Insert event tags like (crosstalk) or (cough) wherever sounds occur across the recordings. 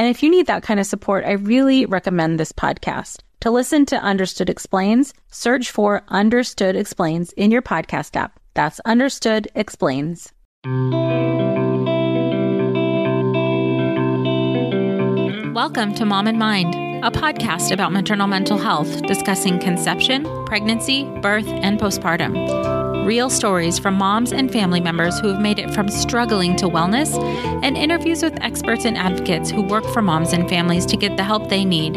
And if you need that kind of support, I really recommend this podcast. To listen to Understood Explains, search for Understood Explains in your podcast app. That's Understood Explains. Welcome to Mom and Mind, a podcast about maternal mental health, discussing conception, pregnancy, birth, and postpartum. Real stories from moms and family members who have made it from struggling to wellness, and interviews with experts and advocates who work for moms and families to get the help they need.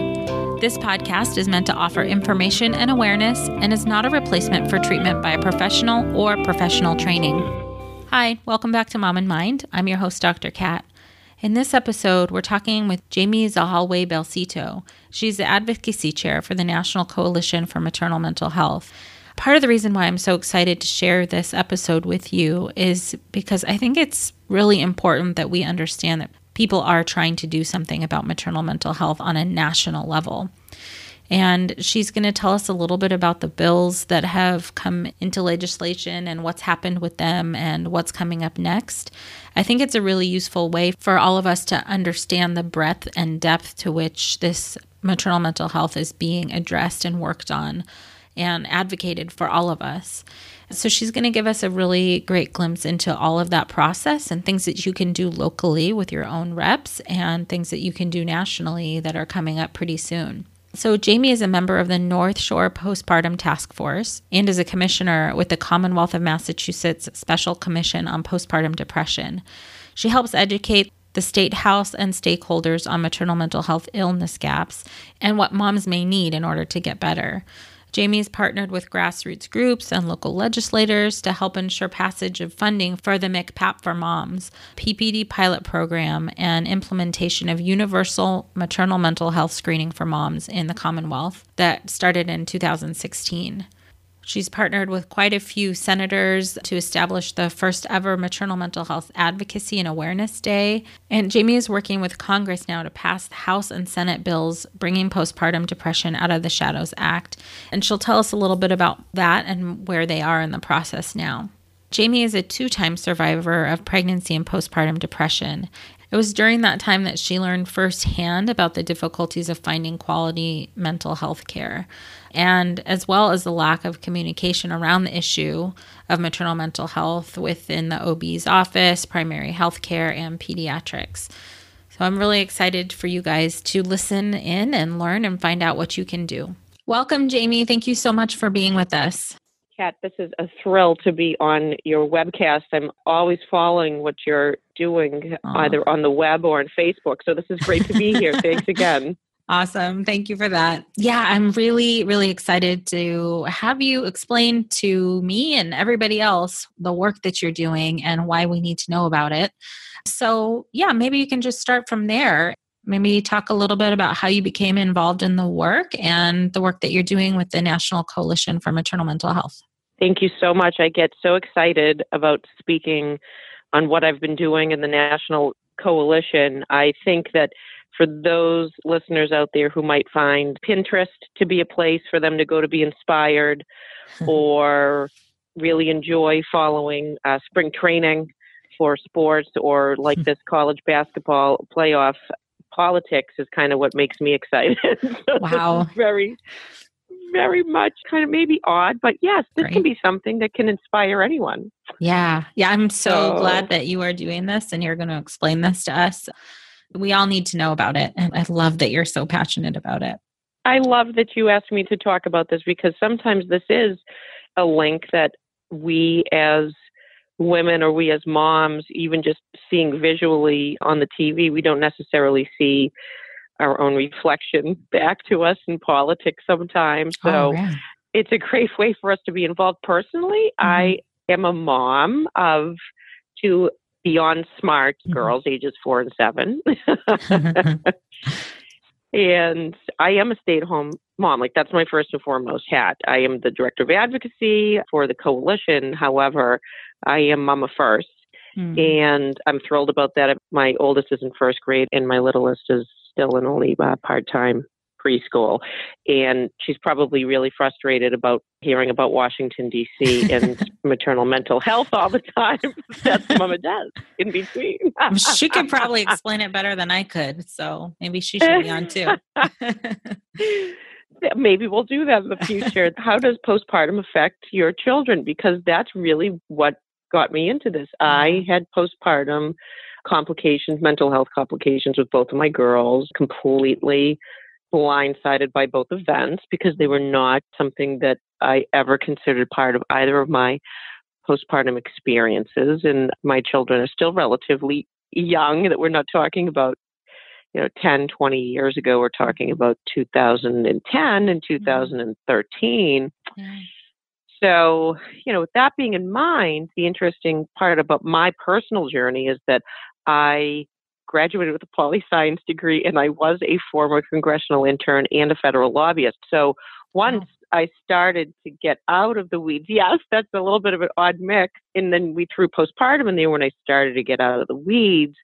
This podcast is meant to offer information and awareness and is not a replacement for treatment by a professional or professional training. Hi, welcome back to Mom and Mind. I'm your host, Dr. Kat. In this episode, we're talking with Jamie Zahlaway Belsito. She's the advocacy chair for the National Coalition for Maternal Mental Health. Part of the reason why I'm so excited to share this episode with you is because I think it's really important that we understand that people are trying to do something about maternal mental health on a national level. And she's going to tell us a little bit about the bills that have come into legislation and what's happened with them and what's coming up next. I think it's a really useful way for all of us to understand the breadth and depth to which this maternal mental health is being addressed and worked on and advocated for all of us. So, she's going to give us a really great glimpse into all of that process and things that you can do locally with your own reps and things that you can do nationally that are coming up pretty soon. So, Jamie is a member of the North Shore Postpartum Task Force and is a commissioner with the Commonwealth of Massachusetts Special Commission on Postpartum Depression. She helps educate the State House and stakeholders on maternal mental health illness gaps and what moms may need in order to get better. Jamie's partnered with grassroots groups and local legislators to help ensure passage of funding for the MCPAP for Moms, PPD pilot program, and implementation of universal maternal mental health screening for moms in the Commonwealth that started in 2016. She's partnered with quite a few senators to establish the first ever Maternal Mental Health Advocacy and Awareness Day. And Jamie is working with Congress now to pass the House and Senate bills bringing postpartum depression out of the Shadows Act. And she'll tell us a little bit about that and where they are in the process now. Jamie is a two time survivor of pregnancy and postpartum depression. It was during that time that she learned firsthand about the difficulties of finding quality mental health care, and as well as the lack of communication around the issue of maternal mental health within the OB's office, primary health care, and pediatrics. So I'm really excited for you guys to listen in and learn and find out what you can do. Welcome, Jamie. Thank you so much for being with us. Kat, this is a thrill to be on your webcast. I'm always following what you're doing Aww. either on the web or on Facebook. So this is great to be here. (laughs) Thanks again. Awesome. Thank you for that. Yeah, I'm really, really excited to have you explain to me and everybody else the work that you're doing and why we need to know about it. So, yeah, maybe you can just start from there. Maybe talk a little bit about how you became involved in the work and the work that you're doing with the National Coalition for Maternal Mental Health. Thank you so much. I get so excited about speaking on what I've been doing in the National Coalition. I think that for those listeners out there who might find Pinterest to be a place for them to go to be inspired (laughs) or really enjoy following uh, spring training for sports or like (laughs) this college basketball playoff politics is kind of what makes me excited. (laughs) so wow. very very much kind of maybe odd, but yes, this Great. can be something that can inspire anyone. Yeah. Yeah. I'm so, so glad that you are doing this and you're going to explain this to us. We all need to know about it. And I love that you're so passionate about it. I love that you asked me to talk about this because sometimes this is a link that we as women or we as moms, even just seeing visually on the TV, we don't necessarily see our own reflection (laughs) back to us in politics sometimes. So oh, it's a great way for us to be involved personally. Mm-hmm. I am a mom of two beyond smart mm-hmm. girls, ages four and seven. (laughs) (laughs) and I am a stay at home mom. Like, that's my first and foremost hat. I am the director of advocacy for the coalition. However, I am mama 1st mm-hmm. And I'm thrilled about that. My oldest is in first grade, and my littlest is still in only uh, part time preschool. And she's probably really frustrated about hearing about Washington, D.C. and (laughs) maternal mental health all the time. (laughs) (laughs) That's Mama does in between. she could probably explain it better than I could. So maybe she should be on too. maybe we'll do that in the future. How does postpartum affect your children? Because that's really what got me into this. I mm-hmm. had postpartum complications, mental health complications with both of my girls, completely blindsided by both events because they were not something that I ever considered part of either of my postpartum experiences. And my children are still relatively young, that we're not talking about, you know, 10, 20 years ago. We're talking about 2010 and 2013. Mm-hmm. So, you know, with that being in mind, the interesting part about my personal journey is that I graduated with a poli science degree and I was a former congressional intern and a federal lobbyist. So once I started to get out of the weeds, yes, that's a little bit of an odd mix. And then we threw postpartum in there when I started to get out of the weeds.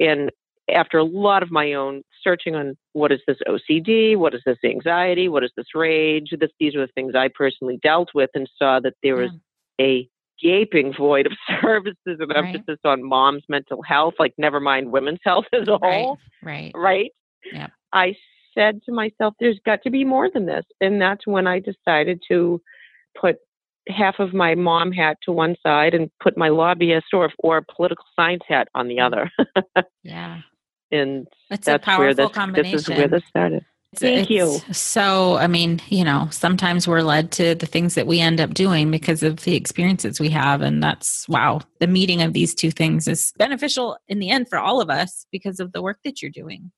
Mm. And after a lot of my own searching on what is this OCD, what is this anxiety, what is this rage, this, these are the things I personally dealt with and saw that there was yeah. a gaping void of (laughs) services and right. emphasis on mom's mental health, like never mind women's (laughs) health as a whole. Right. Right. right? Yeah. I said to myself, there's got to be more than this. And that's when I decided to put half of my mom hat to one side and put my lobbyist or or political science hat on the mm. other. (laughs) yeah. And it's that's where this, this is where this started. Thank you. So, I mean, you know, sometimes we're led to the things that we end up doing because of the experiences we have. And that's wow, the meeting of these two things is beneficial in the end for all of us because of the work that you're doing.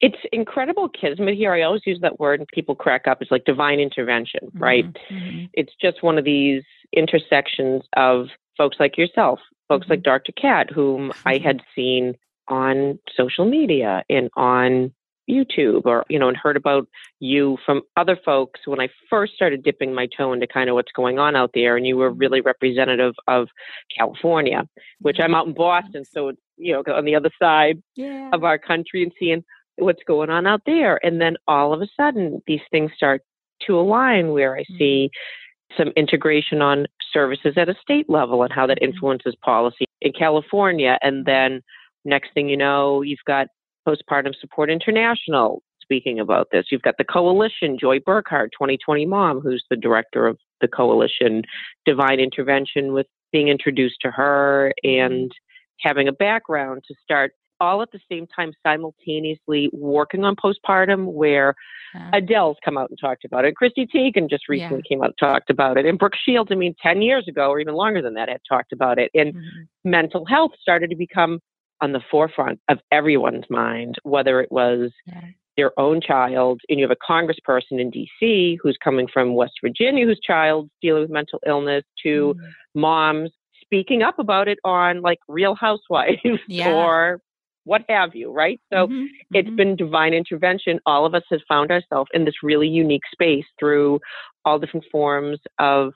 It's incredible kismet here. I always use that word and people crack up. It's like divine intervention, mm-hmm. right? Mm-hmm. It's just one of these intersections of folks like yourself, folks mm-hmm. like Dr. Kat, whom I had mm-hmm. seen on social media and on YouTube or, you know, and heard about you from other folks when I first started dipping my toe into kind of what's going on out there. And you were really representative of California, which I'm out in Boston. So, you know, on the other side yeah. of our country and seeing what's going on out there. And then all of a sudden, these things start to align where I see mm-hmm. some integration on services at a state level and how that mm-hmm. influences policy in California. And then next thing you know, you've got Postpartum Support International speaking about this. You've got the coalition, Joy Burkhard, 2020 Mom, who's the director of the coalition, Divine Intervention, with being introduced to her and having a background to start all at the same time simultaneously working on postpartum where yeah. Adele's come out and talked about it. Chrissy Teigen just recently yeah. came out and talked about it. And Brooke Shields, I mean, 10 years ago or even longer than that, had talked about it. And mm-hmm. mental health started to become on the forefront of everyone's mind, whether it was yeah. their own child, and you have a congressperson in DC who's coming from West Virginia whose child's dealing with mental illness, to mm. moms speaking up about it on like Real Housewives (laughs) yeah. or what have you, right? So mm-hmm, it's mm-hmm. been divine intervention. All of us have found ourselves in this really unique space through all different forms of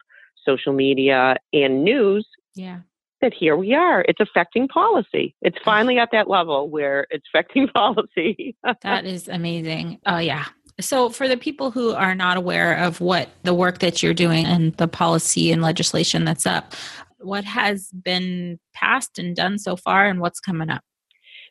social media and news. Yeah that here we are. It's affecting policy. It's finally at that level where it's (laughs) affecting policy. that is amazing. Oh, yeah. So, for the people who are not aware of what the work that you're doing and the policy and legislation that's up, what has been passed and done so far and what's coming up?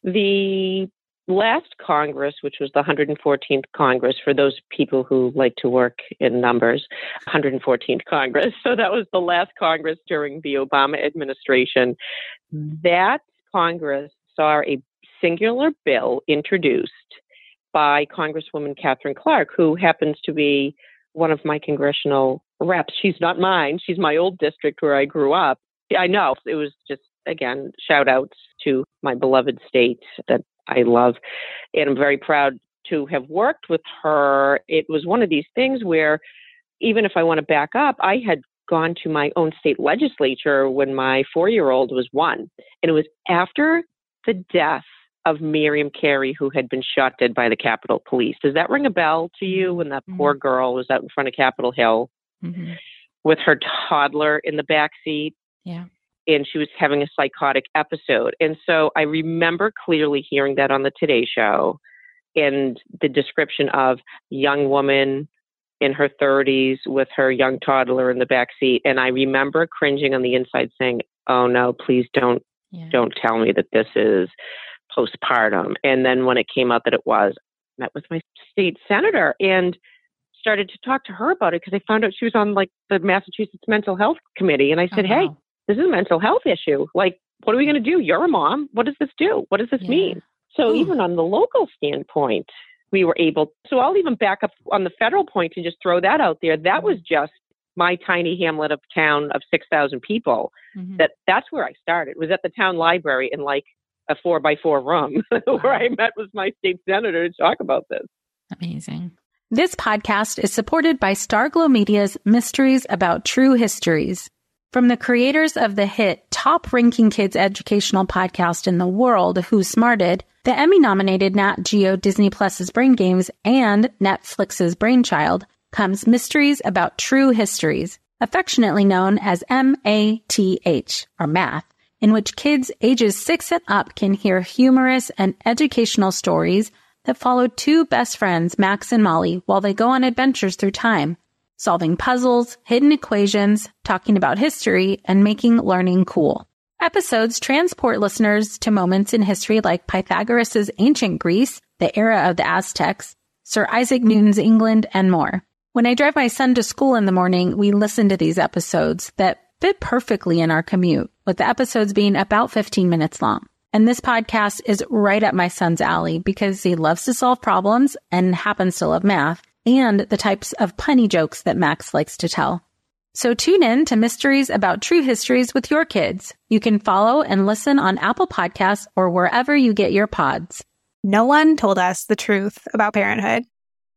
The last Congress, which was the 114th Congress, for those people who like to work in numbers, 114th Congress. (laughs) So that was the last Congress during the Obama administration. That Congress saw a singular bill introduced by Congresswoman Katherine Clark, who happens to be one of my congressional reps. She's not mine, she's my old district where I grew up. I know it was just, again, shout outs to my beloved state that I love. And I'm very proud to have worked with her. It was one of these things where, even if I want to back up, I had gone to my own state legislature when my four year old was one. And it was after the death of Miriam Carey, who had been shot dead by the Capitol Police. Does that ring a bell to you when that mm-hmm. poor girl was out in front of Capitol Hill mm-hmm. with her toddler in the back seat? Yeah. And she was having a psychotic episode. And so I remember clearly hearing that on the Today Show and the description of young woman in her 30s with her young toddler in the back seat and i remember cringing on the inside saying oh no please don't yeah. don't tell me that this is postpartum and then when it came out that it was I met with my state senator and started to talk to her about it because I found out she was on like the Massachusetts Mental Health Committee and I said, oh, wow. "Hey, this is a mental health issue. Like what are we going to do? You're a mom. What does this do? What does this yeah. mean?" So Ooh. even on the local standpoint, we were able. So I'll even back up on the federal point and just throw that out there. That was just my tiny hamlet of town of 6,000 people. Mm-hmm. That that's where I started. Was at the town library in like a four by four room (laughs) wow. where I met with my state senator to talk about this. Amazing. This podcast is supported by Starglow Media's Mysteries About True Histories. From the creators of the hit top ranking kids educational podcast in the world, Who Smarted, the Emmy nominated Nat Geo Disney Plus's Brain Games and Netflix's Brainchild comes Mysteries About True Histories, affectionately known as MATH, or math, in which kids ages six and up can hear humorous and educational stories that follow two best friends, Max and Molly, while they go on adventures through time solving puzzles, hidden equations, talking about history, and making learning cool. Episodes transport listeners to moments in history like Pythagoras' ancient Greece, the era of the Aztecs, Sir Isaac Newton's England, and more. When I drive my son to school in the morning, we listen to these episodes that fit perfectly in our commute, with the episodes being about 15 minutes long. And this podcast is right up my son's alley because he loves to solve problems and happens to love math and the types of punny jokes that Max likes to tell. So tune in to Mysteries About True Histories with your kids. You can follow and listen on Apple Podcasts or wherever you get your pods. No one told us the truth about parenthood.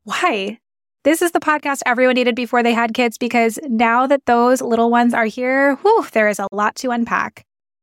Why? This is the podcast everyone needed before they had kids because now that those little ones are here, whew, there is a lot to unpack.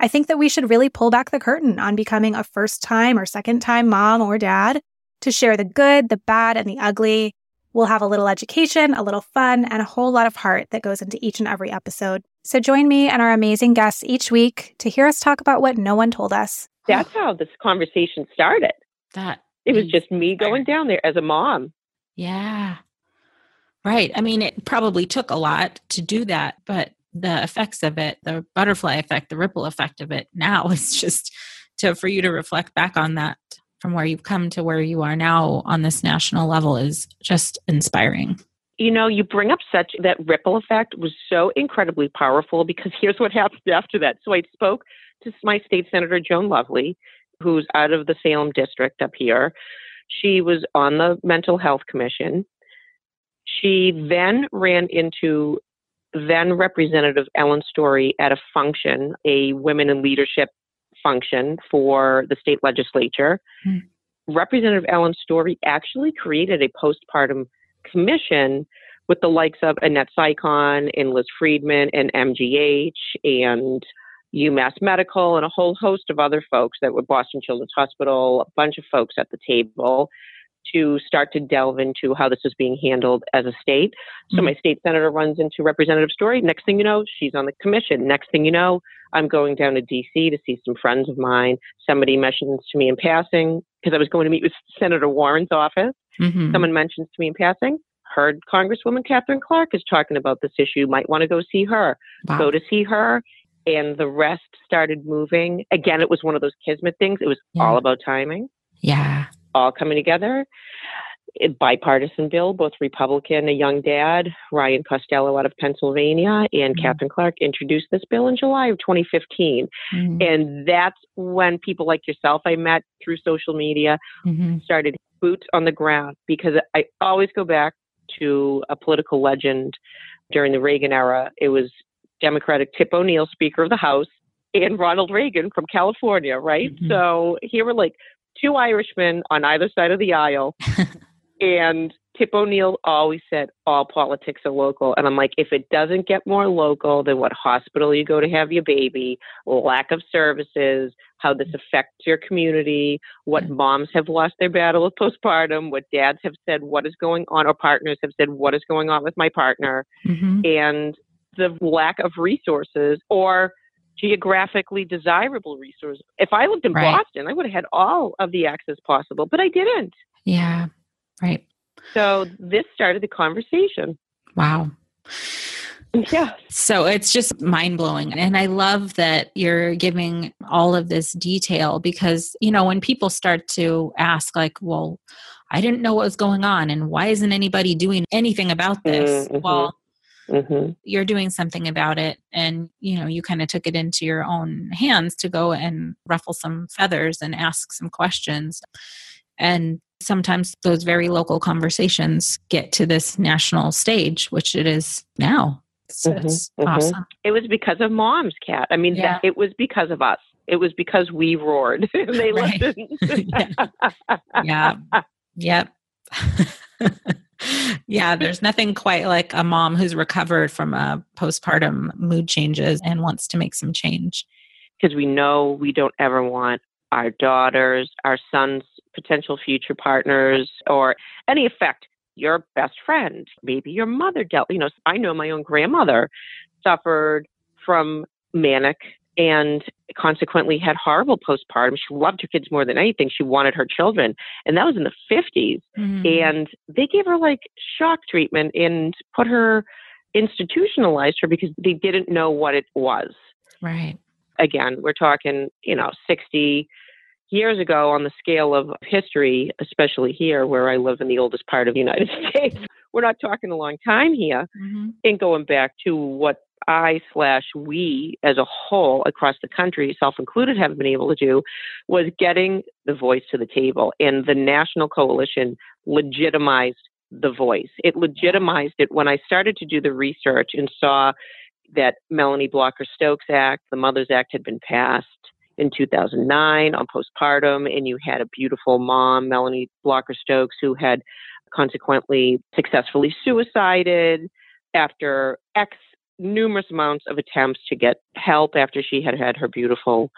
I think that we should really pull back the curtain on becoming a first time or second time mom or dad to share the good, the bad, and the ugly. We'll have a little education, a little fun, and a whole lot of heart that goes into each and every episode. So join me and our amazing guests each week to hear us talk about what no one told us. That's how this conversation started. That it was just me going down there as a mom. Yeah. Right. I mean, it probably took a lot to do that, but the effects of it, the butterfly effect, the ripple effect of it now (laughs) is just to for you to reflect back on that from where you've come to where you are now on this national level is just inspiring. You know, you bring up such that ripple effect was so incredibly powerful because (laughs) here's what happened after that. So I spoke to my state senator Joan Lovely, who's out of the Salem district up here. She was on the mental health commission. She then ran into then Representative Ellen Story at a function, a women in leadership function for the state legislature. Mm. Representative Ellen Story actually created a postpartum commission with the likes of Annette Saicon and Liz Friedman and MGH and UMass Medical and a whole host of other folks that were Boston Children's Hospital, a bunch of folks at the table to start to delve into how this is being handled as a state. So Mhm. my state senator runs into Representative Story. Next thing you know, she's on the commission. Next thing you know, I'm going down to DC to see some friends of mine. Somebody mentions to me in passing because I was going to meet with Senator Warren's office. Mhm. Someone mentions to me in passing. Heard Congresswoman Katherine Clark is talking about this issue. Might want to go see her Wow. go to see her and the rest started moving again it was one of those kismet things it was Yeah. all about timing Yeah. All coming together A bipartisan bill both republican a young dad ryan costello out of pennsylvania and Mhm. katherine clark introduced this bill in july of 2015 Mhm. and that's when people like yourself i met through social media Mhm. started boots on the ground because I always go back to a political legend during the Reagan era. It was Democratic Tip O'Neill, Speaker of the House, and Ronald Reagan from California, right? Mhm. So here were like two Irishmen on either side of the aisle. (laughs) and Tip O'Neill always said all politics are local. And I'm like, if it doesn't get more local than what hospital you go to have your baby, lack of services, how this affects your community, what moms have lost their battle with postpartum, what dads have said, what is going on, or partners have said, what is going on with my partner, Mhm. and the lack of resources or geographically desirable resources. If I lived in Right. Boston, I would have had all of the access possible, but I didn't. Yeah. Right. So this started the conversation. Wow. Yeah. So it's just mind blowing. And I love that you're giving all of this detail because, you know, when people start to ask, like, well, I didn't know what was going on and why isn't anybody doing anything about this? Mhm. Well, hmm you're doing something about it and you know you kind of took it into your own hands to go and ruffle some feathers and ask some questions and sometimes those very local conversations get to this national stage which it is now so Mhm, it's mhm. awesome It was because of mom's Kat. I mean, Yeah. that, it was because of us. It was because we roared. (laughs) they Right. listened. (laughs) yeah (laughs) yep yeah there's nothing quite like a mom who's recovered from a postpartum mood changes and wants to make some change because we know we don't ever want our daughters, our sons' potential future partners, or any effect. Your best friend, maybe your mother dealt. You know, I know my own grandmother suffered from manic and consequently had horrible postpartum. She loved her kids more than anything. She wanted her children, and that was in the fifties. Mhm. and they gave her like shock treatment and put her institutionalized her because they didn't know what it was right again we're talking you know 60 years ago on the scale of history especially here where i live in the oldest part of the united (laughs) states we're not talking a long time here Mhm. and going back to what I slash we as a whole across the country, self included, have been able to do was getting the voice to the table. And the national coalition legitimized the voice. It legitimized it when I started to do the research and saw that Melanie Blocker Stokes Act, the Mothers Act, had been passed in 2009 on postpartum, and you had a beautiful mom, Melanie Blocker Stokes, who had consequently successfully suicided after X numerous amounts of attempts to get help after she had had her beautiful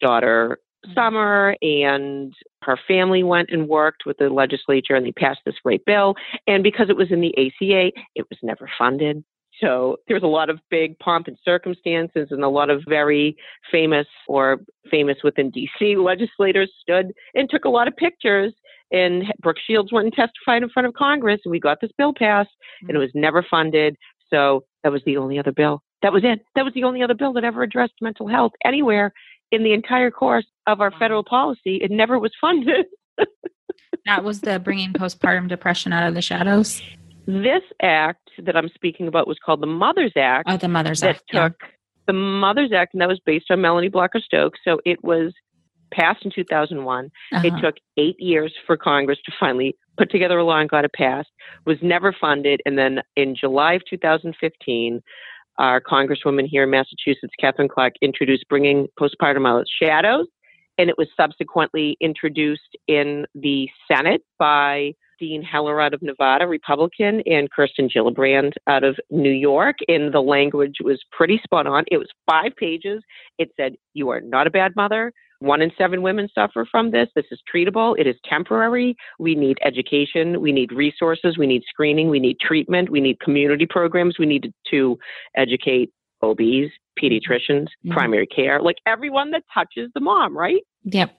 daughter mm-hmm. summer and her family went and worked with the legislature and they passed this great bill and because it was in the ACA it was never funded. So there was a lot of big pomp and circumstances and a lot of very famous or famous within DC legislators stood and took a lot of pictures and Brooke Shields went and testified in front of Congress and we got this bill passed and it mm-hmm. was never funded so that was the only other bill. That was it. That was the only other bill that ever addressed mental health anywhere in the entire course of our federal policy. It never was funded. That was the bringing postpartum depression out of the shadows. This act that I'm speaking about was called the Mothers Act. Oh, the Mother's that Act. yeah. took the Mothers Act, and that was based on Melanie Blocker Stokes. So it was passed in 2001. It Uh-huh. took eight years for Congress to finally put together a law and got it passed. Was never funded, and then in July of 2015, our Congresswoman here in Massachusetts, Katherine Clark, introduced bringing postpartum out shadows, and it was subsequently introduced in the Senate by Dean Heller out of Nevada, Republican, and Kirsten Gillibrand out of New York. And the language was pretty spot on. It was five pages. It said, You are not a bad mother. One in seven women suffer from this. This is treatable. It is temporary. We need education. We need resources. We need screening. We need treatment. We need community programs. We need to educate OBs, pediatricians, mm-hmm. primary care, like everyone that touches the mom, right? Yep.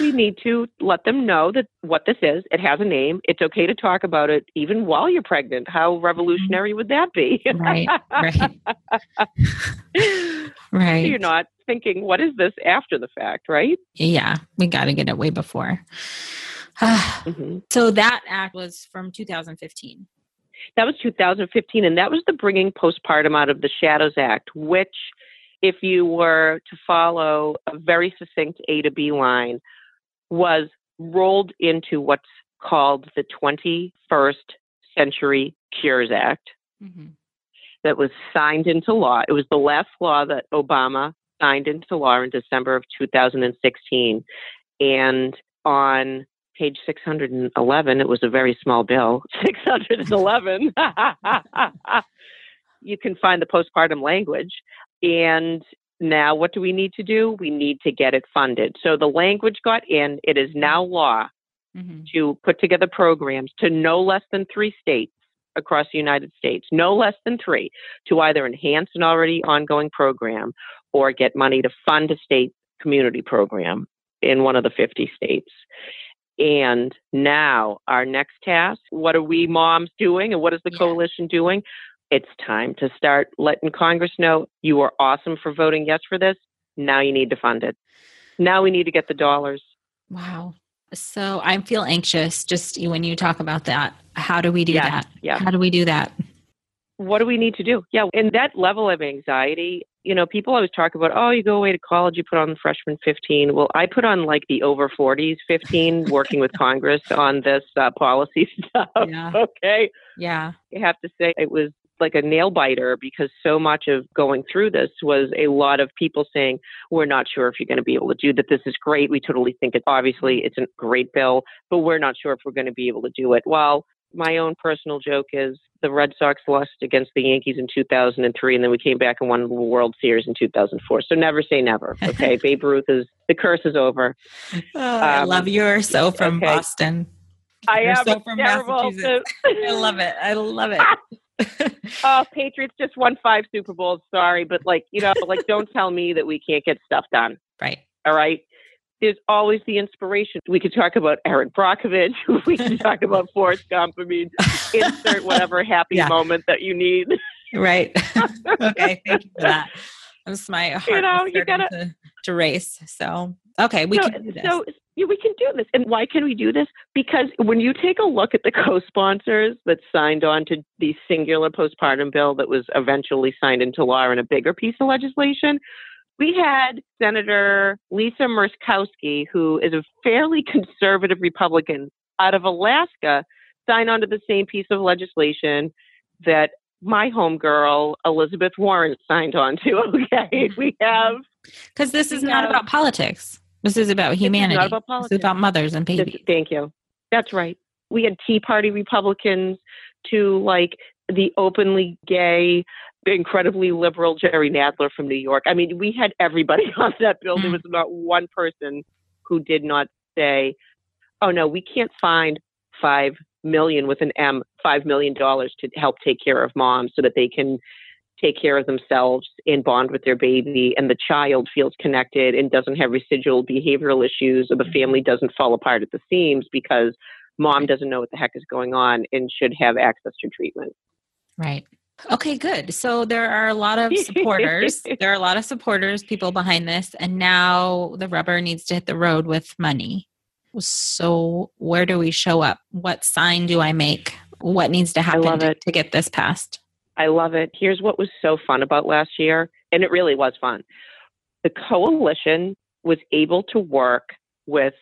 We need to let them know that what this is. It has a name. It's okay to talk about it even while you're pregnant. How revolutionary would that be? right. Right. (laughs) (laughs) right. You're not thinking, what is this after the fact, right? Yeah. We got to get it way before. (sighs) mm-hmm. So that act was from 2015. That was 2015, and that was the Bringing Postpartum Out of the Shadows Act, which, if you were to follow a very succinct A to B line, was rolled into what's called the 21st Century Cures Act. Mm-hmm. That was signed into law. It was the last law that Obama signed into law in December of 2016. And on page 611, it was a very small bill, (laughs) 611. (laughs) you can find the postpartum language. And now, what do we need to do? We need to get it funded. So the language got in. It is now law mm-hmm. to put together programs to no less than three states across the United States, no less than three, to either enhance an already ongoing program or get money to fund a state community program in one of the 50 states. And now, our next task what are we moms doing and what is the yeah. coalition doing? It's time to start letting Congress know you are awesome for voting yes for this. Now you need to fund it. Now we need to get the dollars. Wow. So I feel anxious just when you talk about that. How do we do yes, that? Yeah. How do we do that? What do we need to do? Yeah, and that level of anxiety, you know, people always talk about, oh, you go away to college, you put on the freshman 15. Well, I put on like the over 40s 15 (laughs) working with Congress on this uh, policy (laughs) stuff. Yeah. Okay. Yeah. I have to say it was like a nail biter because so much of going through this was a lot of people saying, we're not sure if you're going to be able to do that. This is great. We totally think it, obviously, it's a great bill, but we're not sure if we're going to be able to do it. Well, my own personal joke is the Red Sox lost against the Yankees in 2003, and then we came back and won the World Series in 2004. So never say never. Okay, (laughs) Babe Ruth is the curse is over. Oh, um, I love you're so from okay. Boston. I you're am so from Massachusetts. I love it. I love it. (laughs) (laughs) oh, Patriots just won five Super Bowls. Sorry, but like you know, like don't tell me that we can't get stuff done. Right. All right there's always the inspiration. We could talk about Erin Brockovich. (laughs) We can talk (laughs) about Forrest Gump. I mean, insert whatever happy yeah. moment that you need. Right. okay. Thank you for that. That's my heart you know, you gotta, to, to, race. So, okay, we so, can do this. So, yeah, we can do this. And why can we do this? Because when you take a look at the co-sponsors that signed on to the singular postpartum bill that was eventually signed into law in a bigger piece of legislation, we had Senator Lisa Murkowski, who is a fairly conservative Republican out of Alaska, sign on to the same piece of legislation that my homegirl Elizabeth Warren signed on to. (laughs) Okay, we have (laughs) because this is not about politics. This is about humanity. This is not about politics. This is about mothers and babies. This, thank you. That's right. We had Tea Party Republicans to like the openly gay incredibly liberal Jerry Nadler from New York. I mean, we had everybody (laughs) on that bill. There hmm. was not one person who did not say, "Oh no, we can't find five million with an M, five million dollars to help take care of moms so that they can take care of themselves and bond with their baby, and the child feels connected and doesn't have residual behavioral issues, or the family doesn't fall apart at the seams because mom doesn't know what the heck is going on and should have access to treatment." Right. Okay, good. So there are a lot of (laughs) supporters. there are a lot of supporters, people behind this, and now the rubber needs to hit the road with money. So where do we show up? What sign do I make? What needs to happen to, to get this passed? I love it. Here's what was so fun about last year, and it really was fun. The coalition was able to work with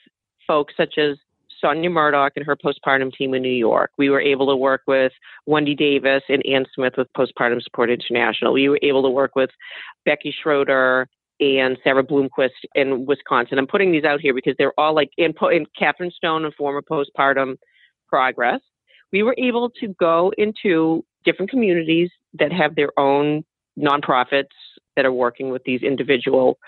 folks such as Sonia Murdock and her postpartum team in New York. We were able to work with Wendy Davis and Ann Smith with Postpartum Support International. We were able to work with Becky Schroeder and Sarah Bloomquist in Wisconsin. I'm putting these out here because they're all like in, in Katherine Stone and former postpartum progress. We were able to go into different communities that have their own nonprofits that are working with these individual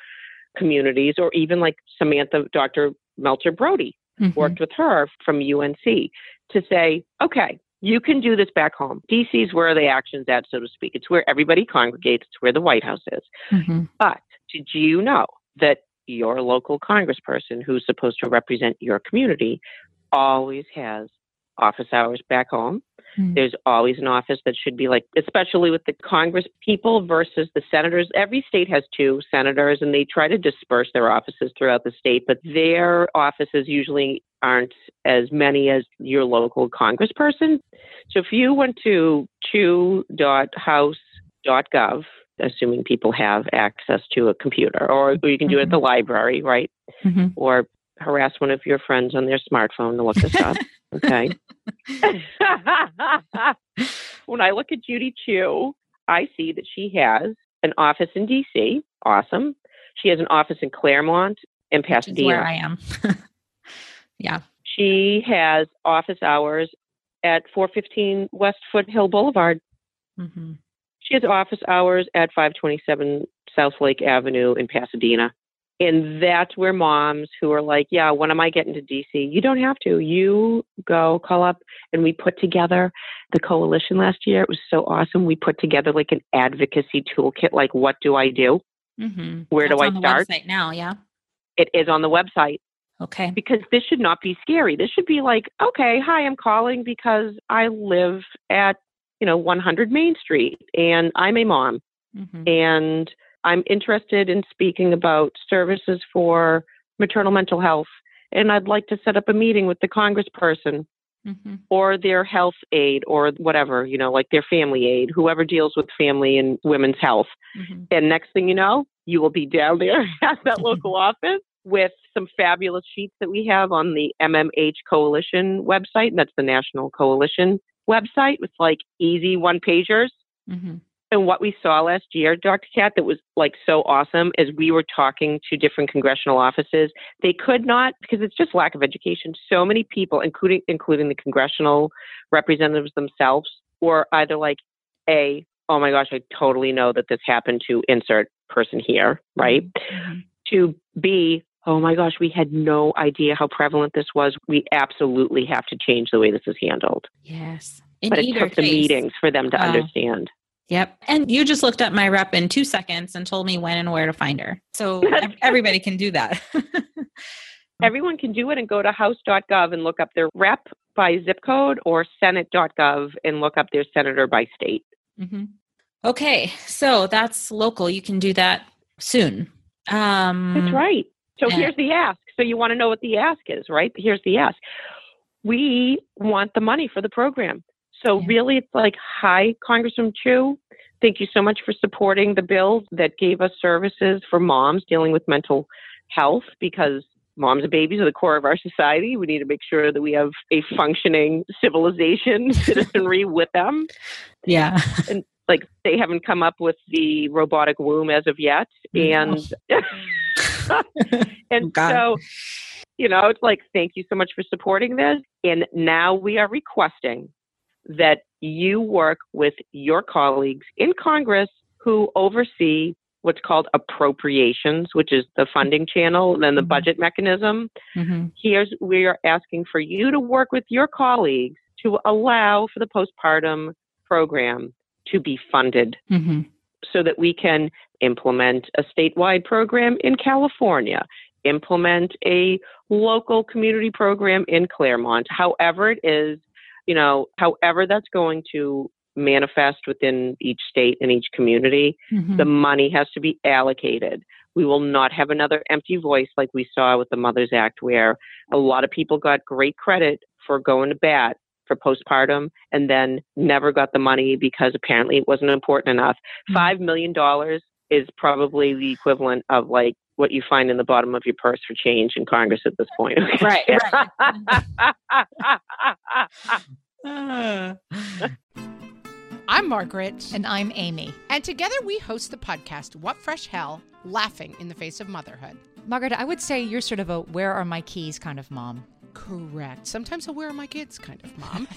communities, or even like Samantha, Dr. Meltzer-Brody Mhm. worked with her from UNC to say, okay, you can do this back home. DC is where the action's at, so to speak. It's where everybody congregates. It's where the White House is. Mhm. But did you know that your local congressperson who's supposed to represent your community always has office hours back home? Mm. There's always an office that should be like, especially with the Congress people versus the senators. Every state has two senators and they try to disperse their offices throughout the state, but their offices usually aren't as many as your local congressperson. So if you went to chu.house.gov, assuming people have access to a computer, or you can do it at the library, right? Mhm. Or harass one of your friends on their smartphone to look this up. (laughs) Okay. (laughs) when I look at Judy Chu, I see that she has an office in DC. Awesome. She has an office in Claremont and Pasadena. where I am. (laughs) yeah. She has office hours at 415 West Foothill Boulevard. Mhm. She has office hours at 527 South Lake Avenue in Pasadena. And that's where moms who are like, yeah, when am I getting to DC? You don't have to. You go call up and we put together the coalition last year. It was so awesome. We put together like an advocacy toolkit, like what do I do? Mhm. Where do That's I on the start? website now, yeah. It is on the website. Okay. because this should not be scary. This should be like, okay, hi, I'm calling because I live at, you know, 100 Main Street and I'm a mom Mhm. and I'm interested in speaking about services for maternal mental health. And I'd like to set up a meeting with the congressperson Mhm. or their health aide or whatever, you know, like their family aide, whoever deals with family and women's health. Mhm. And next thing you know, you will be down there (laughs) at that local office with some fabulous sheets that we have on the MMH Coalition website. And that's the National Coalition website with like easy one pagers. Mhm. And what we saw last year, Dr. Kat, that was like so awesome is we were talking to different congressional offices. They could not because it's just lack of education. So many people, including including the congressional representatives themselves, were either like, A, oh my gosh, I totally know that this happened to insert person here, right? Mhm. To B, oh my gosh, we had no idea how prevalent this was. We absolutely have to change the way this is handled. Yes. In but it took the meetings for them to Oh. understand. Yep. And you just looked up my rep in two seconds and told me when and where to find her. So (laughs) everybody can do that. (laughs) Everyone can do it and go to house.gov and look up their rep by zip code or senate.gov and look up their senator by state. hmm Okay. So that's local. You can do that soon. Um, That's right. So here's the ask. So you want to know what the ask is, right? Here's the ask. We want the money for the program. So Yeah. really, it's like, hi, Congressman Chu. Thank you so much for supporting the bill that gave us services for moms dealing with mental health because moms and babies are the core of our society. We need to make sure that we have a functioning civilization, (laughs) citizenry with them. Yeah. And like they haven't come up with the robotic womb as of yet. Mm. And (laughs) (laughs) and oh, God. so, you know, it's like, thank you so much for supporting this. And now we are requesting that you work with your colleagues in Congress who oversee what's called appropriations, which is the funding channel and then the Mhm. budget mechanism. hmm Here's we are asking for you to work with your colleagues to allow for the postpartum program to be funded hmm so that we can implement a statewide program in California, implement a local community program in Claremont, however it is, you know, however that's going to manifest within each state and each community, hmm the money has to be allocated. We will not have another empty voice like we saw with the Mothers Act, where a lot of people got great credit for going to bat for postpartum and then never got the money because apparently it wasn't important enough. Mhm. $5 million is probably the equivalent of like what you find in the bottom of your purse for change in Congress at this point. okay? Right, Uh, (laughs) I'm Margaret. And I'm Amy. And together we host the podcast, What Fresh Hell Laughing in the Face of Motherhood. Margaret, I would say you're sort of a where are my keys kind of mom. Correct. Sometimes a where are my kids kind of mom. (laughs)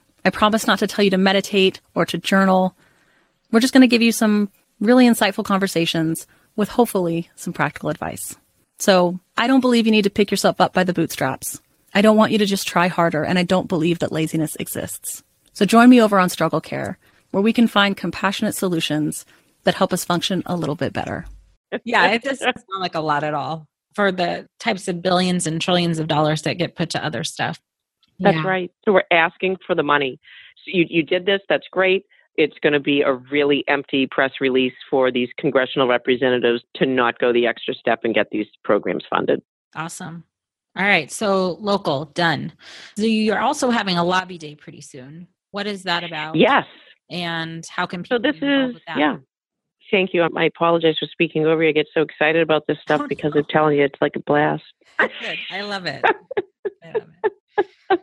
I promise not to tell you to meditate or to journal. We're just going to give you some really insightful conversations with hopefully some practical advice. So I don't believe you need to pick yourself up by the bootstraps. I don't want you to just try harder, and I don't believe that laziness exists. So join me over on Struggle Care, where we can find compassionate solutions that help us function a little bit better. Yeah, it doesn't sound like a lot at all for the types of billions and trillions of dollars that get put to other stuff. That's Yeah. right. So we're asking for the money. So you, you did this. That's great. It's going to be a really empty press release for these congressional representatives to not go the extra step and get these programs funded. Awesome. All right. So local, done. So you're also having a lobby day pretty soon. What is that about? Yes. And how can So people this involved is yeah. Thank you. I apologize for speaking over you. I get so excited about this (laughs) oh, stuff Oh, because no. I'm telling you, it's like a blast. Good. I love it. (laughs) I love it. (laughs)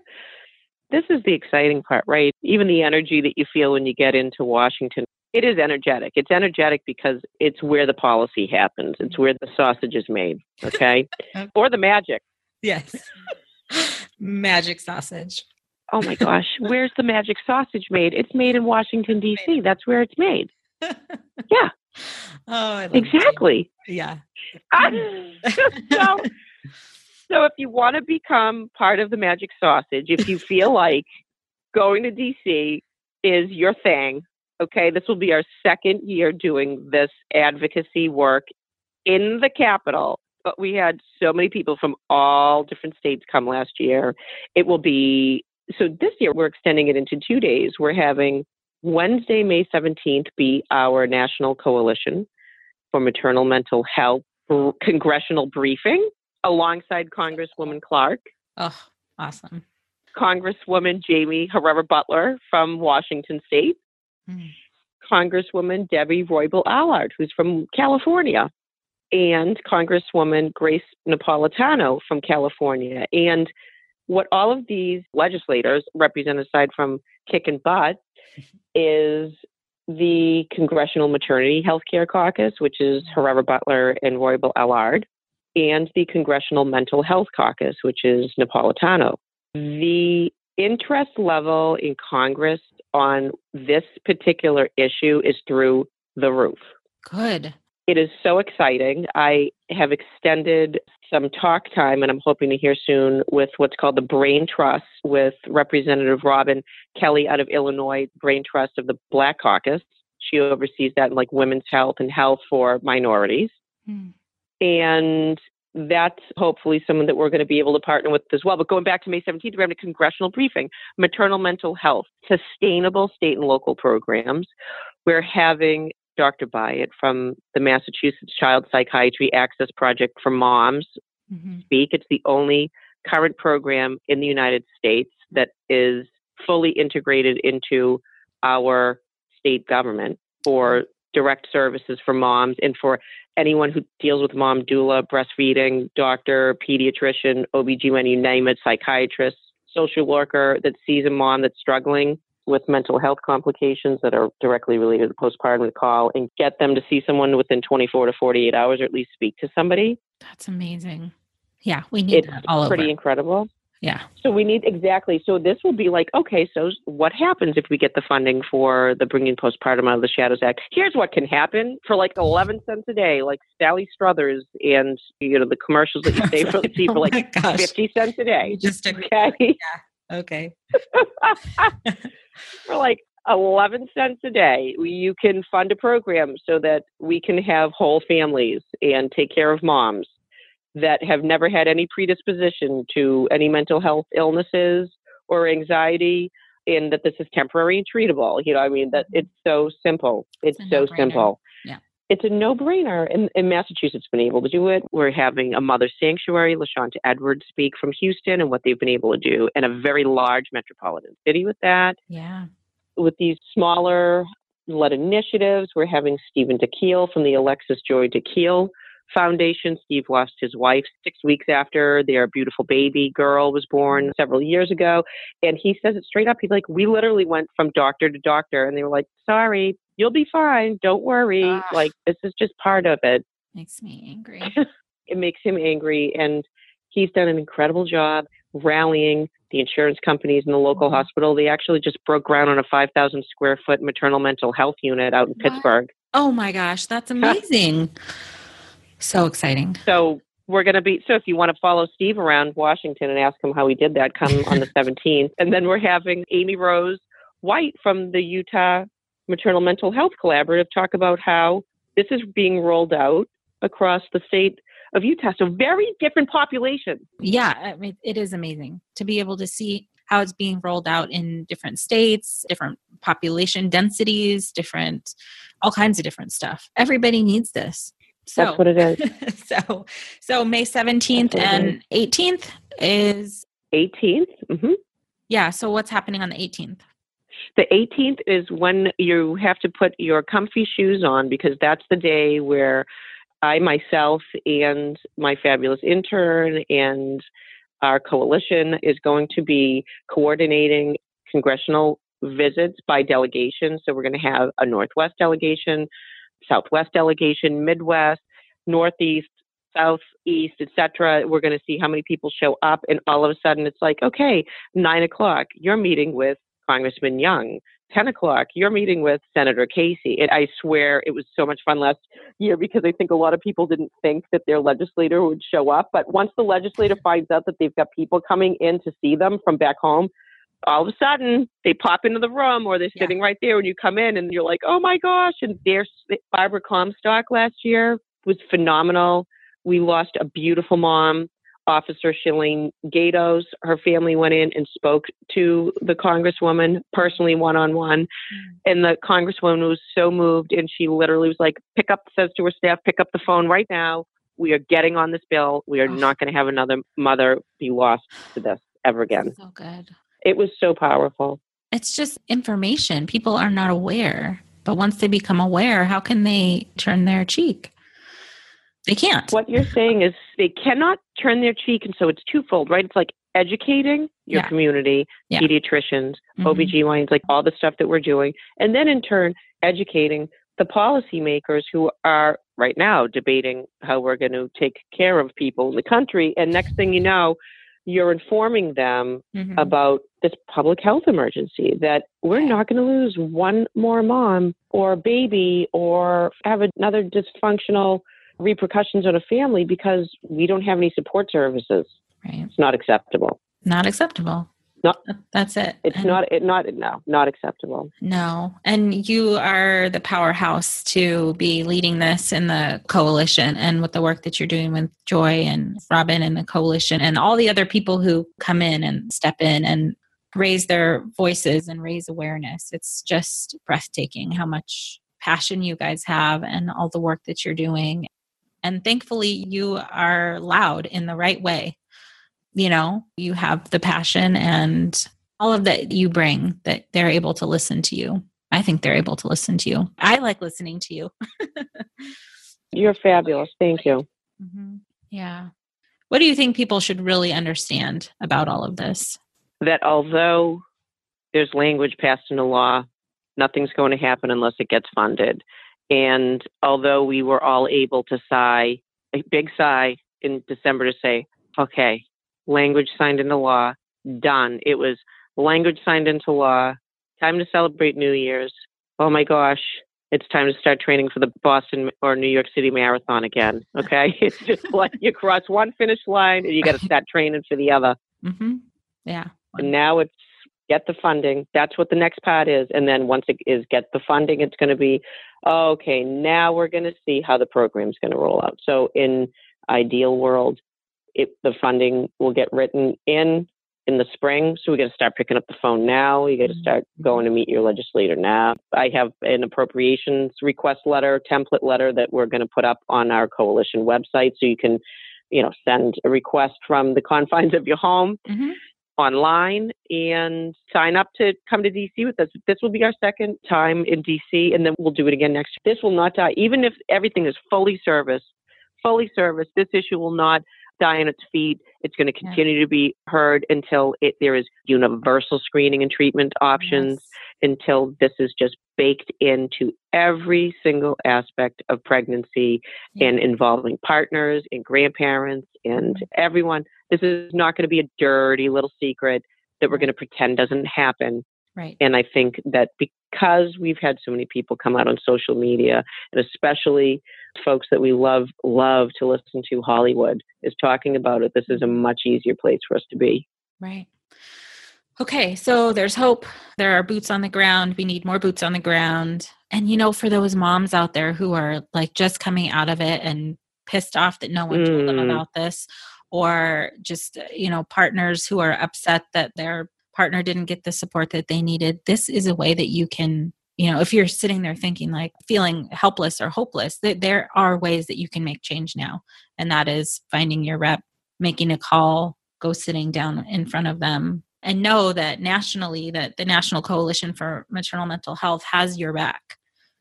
This is the exciting part, right? Even the energy that you feel when you get into Washington. It is energetic. It's energetic because it's where the policy happens. It's where the sausage is made, okay? (laughs) Okay. or the magic. Yes. (laughs) Magic sausage. Oh my gosh, where's the magic sausage made? It's made in Washington D.C. That's where it's made. Yeah. Oh, I it. Exactly. Yeah. Ah. so, so if you want to become part of the magic sausage, if you feel (laughs) like going to DC is your thing, okay, this will be our second year doing this advocacy work in the Capitol. But we had so many people from all different states come last year. It will be so this year we're extending it into two days. We're having Wednesday, May 17th be our national coalition for maternal mental health congressional briefing alongside Congresswoman Clark, Oh, awesome. Congresswoman Jaime Herrera Beutler from Washington State, Mm. Congresswoman Debbie Roybal Allard, who's from California, and Congresswoman Grace Napolitano from California. And what all of these legislators represent, aside from kick and butt, (laughs) is the Congressional Maternity Health Care Caucus, which is Herrera Butler and Roybal Allard, and the Congressional Mental Health Caucus, which is Napolitano. The interest level in Congress on this particular issue is through the roof. Good. It is so exciting. I have extended some talk time, and I'm hoping to hear soon with what's called the Brain Trust with Representative Robin Kelly out of Illinois, Brain Trust of the Black Caucus. She oversees that in like women's health and health for minorities. Hmm. And that's hopefully someone that we're going to be able to partner with as well. But going back to May 17th, we're having a congressional briefing, maternal mental health, sustainable state and local programs. We're having Dr. Byatt from the Massachusetts Child Psychiatry Access Project for Moms Mhm. speak. It's the only current program in the United States that is fully integrated into our state government for direct services for moms and for anyone who deals with mom doula, breastfeeding, doctor, pediatrician, OBGYN, you name it, psychiatrist, social worker that sees a mom that's struggling with mental health complications that are directly related to postpartum call and get them to see someone within 24 to 48 hours or at least speak to somebody. That's amazing. Yeah, we need It's that all pretty over. incredible. Yeah. So we need exactly. So this will be like, okay, so what happens if we get the funding for the Bringing Postpartum Out of the Shadows Act? Here's what can happen for like 11 cents a day, like Sally Struthers and, you know, the commercials that you (laughs) say for, see for Oh like my 50 cents a day. You just Okay. (laughs) okay. (laughs) for like 11 cents a day, you can fund a program so that we can have whole families and take care of moms that have never had any predisposition to any mental health illnesses or anxiety and that this is temporary and treatable. You know, I mean, that it's so simple. It's, It's so no-brainer. simple. Yeah. It's a no brainer. And, and Massachusetts been able to do it. We're having a mother sanctuary, LaShanta Edwards speak from Houston and what they've been able to do, and a very large metropolitan city with that Yeah. with these smaller led initiatives. We're having Stephen D'Achille from the Alexis Joy D'Achille Foundation. Steve lost his wife six weeks after their beautiful baby girl was born several years ago. And he says it straight up. He's like, We literally went from doctor to doctor, and they were like, Sorry, you'll be fine. Don't worry. Ah. Like, this is just part of it. Makes me angry. (laughs) It makes him angry. And he's done an incredible job rallying the insurance companies and the local Mhm. hospital. They actually just broke ground on a 5,000 square foot maternal mental health unit out in What? Pittsburgh. Oh my gosh, that's (laughs) amazing. So exciting. So we're going to be, so if you want to follow Steve around Washington and ask him how he did that, come on the (laughs) 17th. And then we're having Amy Rose White from the Utah Maternal Mental Health Collaborative talk about how this is being rolled out across the state of Utah. So very different populations. Yeah, I mean, it is amazing to be able to see how it's being rolled out in different states, different population densities, different, all kinds of different stuff. Everybody needs this. So, (laughs) That's what it is. so, so May 17th That's what it and 18th is, 18th. hmm yeah. So what's happening on the 18th? The 18th is when you have to put your comfy shoes on because that's the day where I myself and my fabulous intern and our coalition is going to be coordinating congressional visits by delegation. So we're going to have a Northwest delegation, Southwest delegation, Midwest, Northeast, Southeast, etc. We're going to see how many people show up, and all of a sudden it's like, okay, nine o'clock, you're meeting with Congressman Young. 10 o'clock, you're meeting with Senator Casey. And I swear it was so much fun last year because I think a lot of people didn't think that their legislator would show up. But once the legislator (laughs) finds out that they've got people coming in to see them from back home, all of a sudden they pop into the room or they're Yeah. sitting right there and you come in and you're like, oh my gosh. And there's Barbara Comstock last year was phenomenal. We lost a beautiful mom. Officer Shalene Gatos, her family went in and spoke to the Congresswoman personally, one on one. And the Congresswoman was so moved, and she literally was like, "Pick up," says to her staff, "Pick up the phone right now. We are getting on this bill. We are Oh. not going to have another mother be lost to this ever again." So good. It was so powerful. It's just information. People are not aware. But once they become aware, how can they turn their cheek? They can't. What you're saying is they cannot turn their cheek, and so it's twofold, right? It's like educating your Yeah. community, Yeah. pediatricians, Mhm. OBGYNs, like all the stuff that we're doing, and then in turn educating the policymakers who are right now debating how we're going to take care of people in the country. And next thing you know, you're informing them Mhm. about this public health emergency that we're not going to lose one more mom or baby or have another dysfunctional repercussions on a family because we don't have any support services. Right. It's not acceptable. Not acceptable. No. That's it. It's And- not. It not. No, not acceptable. No. And you are the powerhouse to be leading this in the coalition and with the work that you're doing with Joy and Robin and the coalition and all the other people who come in and step in and raise their voices and raise awareness. It's just breathtaking how much passion you guys have and all the work that you're doing. And thankfully, you are loud in the right way. You know, you have the passion and all of that you bring that they're able to listen to you. I think they're able to listen to you. I like listening to you. (laughs) You're fabulous. Thank you. hmm Yeah. What do you think people should really understand about all of this? That although there's language passed into law, nothing's going to happen unless it gets funded. And although we were all able to sigh, a big sigh in December to say, okay, language signed into law, done. It was language signed into law, time to celebrate New Year's. Oh my gosh, it's time to start training for the Boston or New York City Marathon again. (laughs) Okay. (laughs) it's just like you cross one finish line and you got to start training for the other. Mm-hmm. Yeah. And now it's get the funding. That's what the next part is. And then once it is get the funding, it's going to be, okay, now we're going to see how the program's going to roll out. So in ideal world, it, the funding will get written in in the spring. So we got to start picking up the phone now. You got to start going to meet your legislator now. I have an appropriations request letter, template letter that we're going to put up on our coalition website, so you can, you know, send a request from the confines of your home. Mm-hmm. Online and sign up to come to DC with us. This will be our second time in DC, and then we'll do it again next year. This will not die, even if everything is fully serviced. Fully serviced, this issue will not die on its feet. It's going to continue yeah. to be heard until it, there is universal screening and treatment options, yes. until this is just baked into every single aspect of pregnancy yeah. and involving partners and grandparents and mm-hmm. everyone. This is not going to be a dirty little secret that we're going to pretend doesn't happen. Right. And I think that because we've had so many people come out on social media, and especially folks that we love love to listen to, Hollywood is talking about it. This is a much easier place for us to be. Right. Okay, so there's hope. There are boots on the ground. We need more boots on the ground. And you know, for those moms out there who are like just coming out of it and pissed off that no one mm. told them mm. about this, or just, you know, partners who are upset that their partner didn't get the support that they needed, this is a way that you can, you know, if you're sitting there thinking like feeling helpless or hopeless, that there are ways that you can make change now. And that is finding your rep, making a call, go sitting down in front of them and know that nationally that the National Coalition for Maternal Mental Health has your back.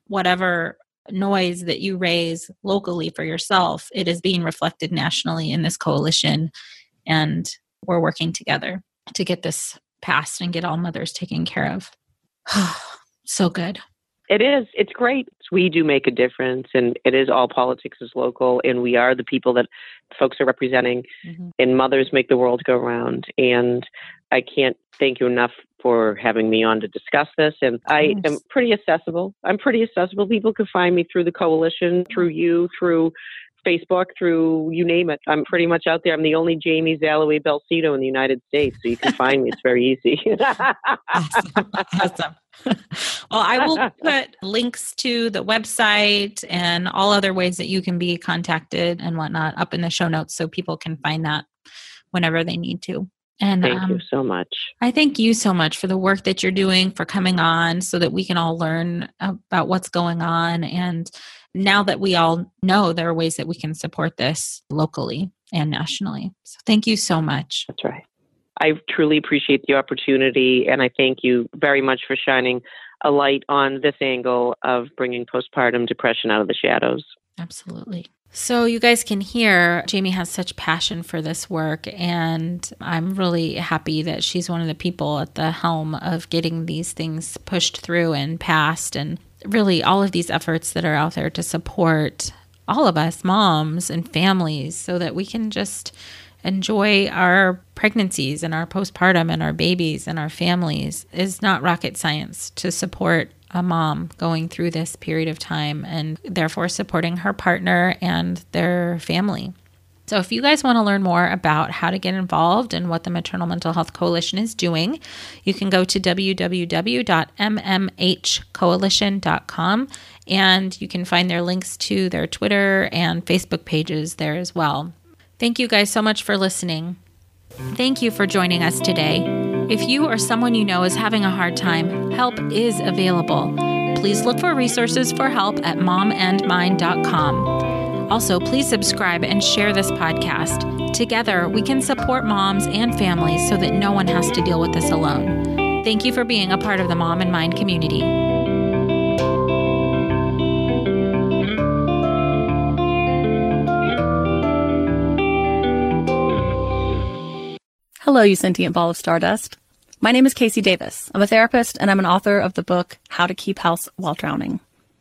Whatever noise that you raise locally for yourself, it is being reflected nationally in this coalition and we're working together to get this passed and get all mothers taken care of. (sighs) so good. It is. It's great. We do make a difference, and it is all politics is local, and we are the people that folks are representing, mm-hmm. and mothers make the world go round. And I can't thank you enough for having me on to discuss this. And I am pretty accessible. I'm pretty accessible. People can find me through the coalition, through you, through Facebook, through you name it. I'm pretty much out there. I'm the only Jamie Zahlaway Belsito in the United States, so you can find me. It's very easy. (laughs) awesome. awesome. (laughs) well, I will (laughs) put links to the website and all other ways that you can be contacted and whatnot up in the show notes so people can find that whenever they need to. And thank um, you so much. I thank you so much for the work that you're doing, for coming on so that we can all learn about what's going on and now that we all know there are ways that we can support this locally and nationally. So thank you so much. That's right. I truly appreciate the opportunity and I thank you very much for shining a light on this angle of bringing postpartum depression out of the shadows. Absolutely. So, you guys can hear Jamie has such passion for this work, and I'm really happy that she's one of the people at the helm of getting these things pushed through and passed and really all of these efforts that are out there to support all of us moms and families so that we can just enjoy our pregnancies and our postpartum and our babies and our families is not rocket science to support a mom going through this period of time and therefore supporting her partner and their family. So, if you guys want to learn more about how to get involved and what the Maternal Mental Health Coalition is doing, you can go to www.mmhcoalition.com and you can find their links to their Twitter and Facebook pages there as well. Thank you guys so much for listening. Thank you for joining us today. If you or someone you know is having a hard time, help is available. Please look for resources for help at momandmind.com. Also, please subscribe and share this podcast. Together, we can support moms and families so that no one has to deal with this alone. Thank you for being a part of the Mom and Mind community. Hello, you sentient ball of stardust. My name is KC Davis. I'm a therapist and I'm an author of the book How to Keep House While Drowning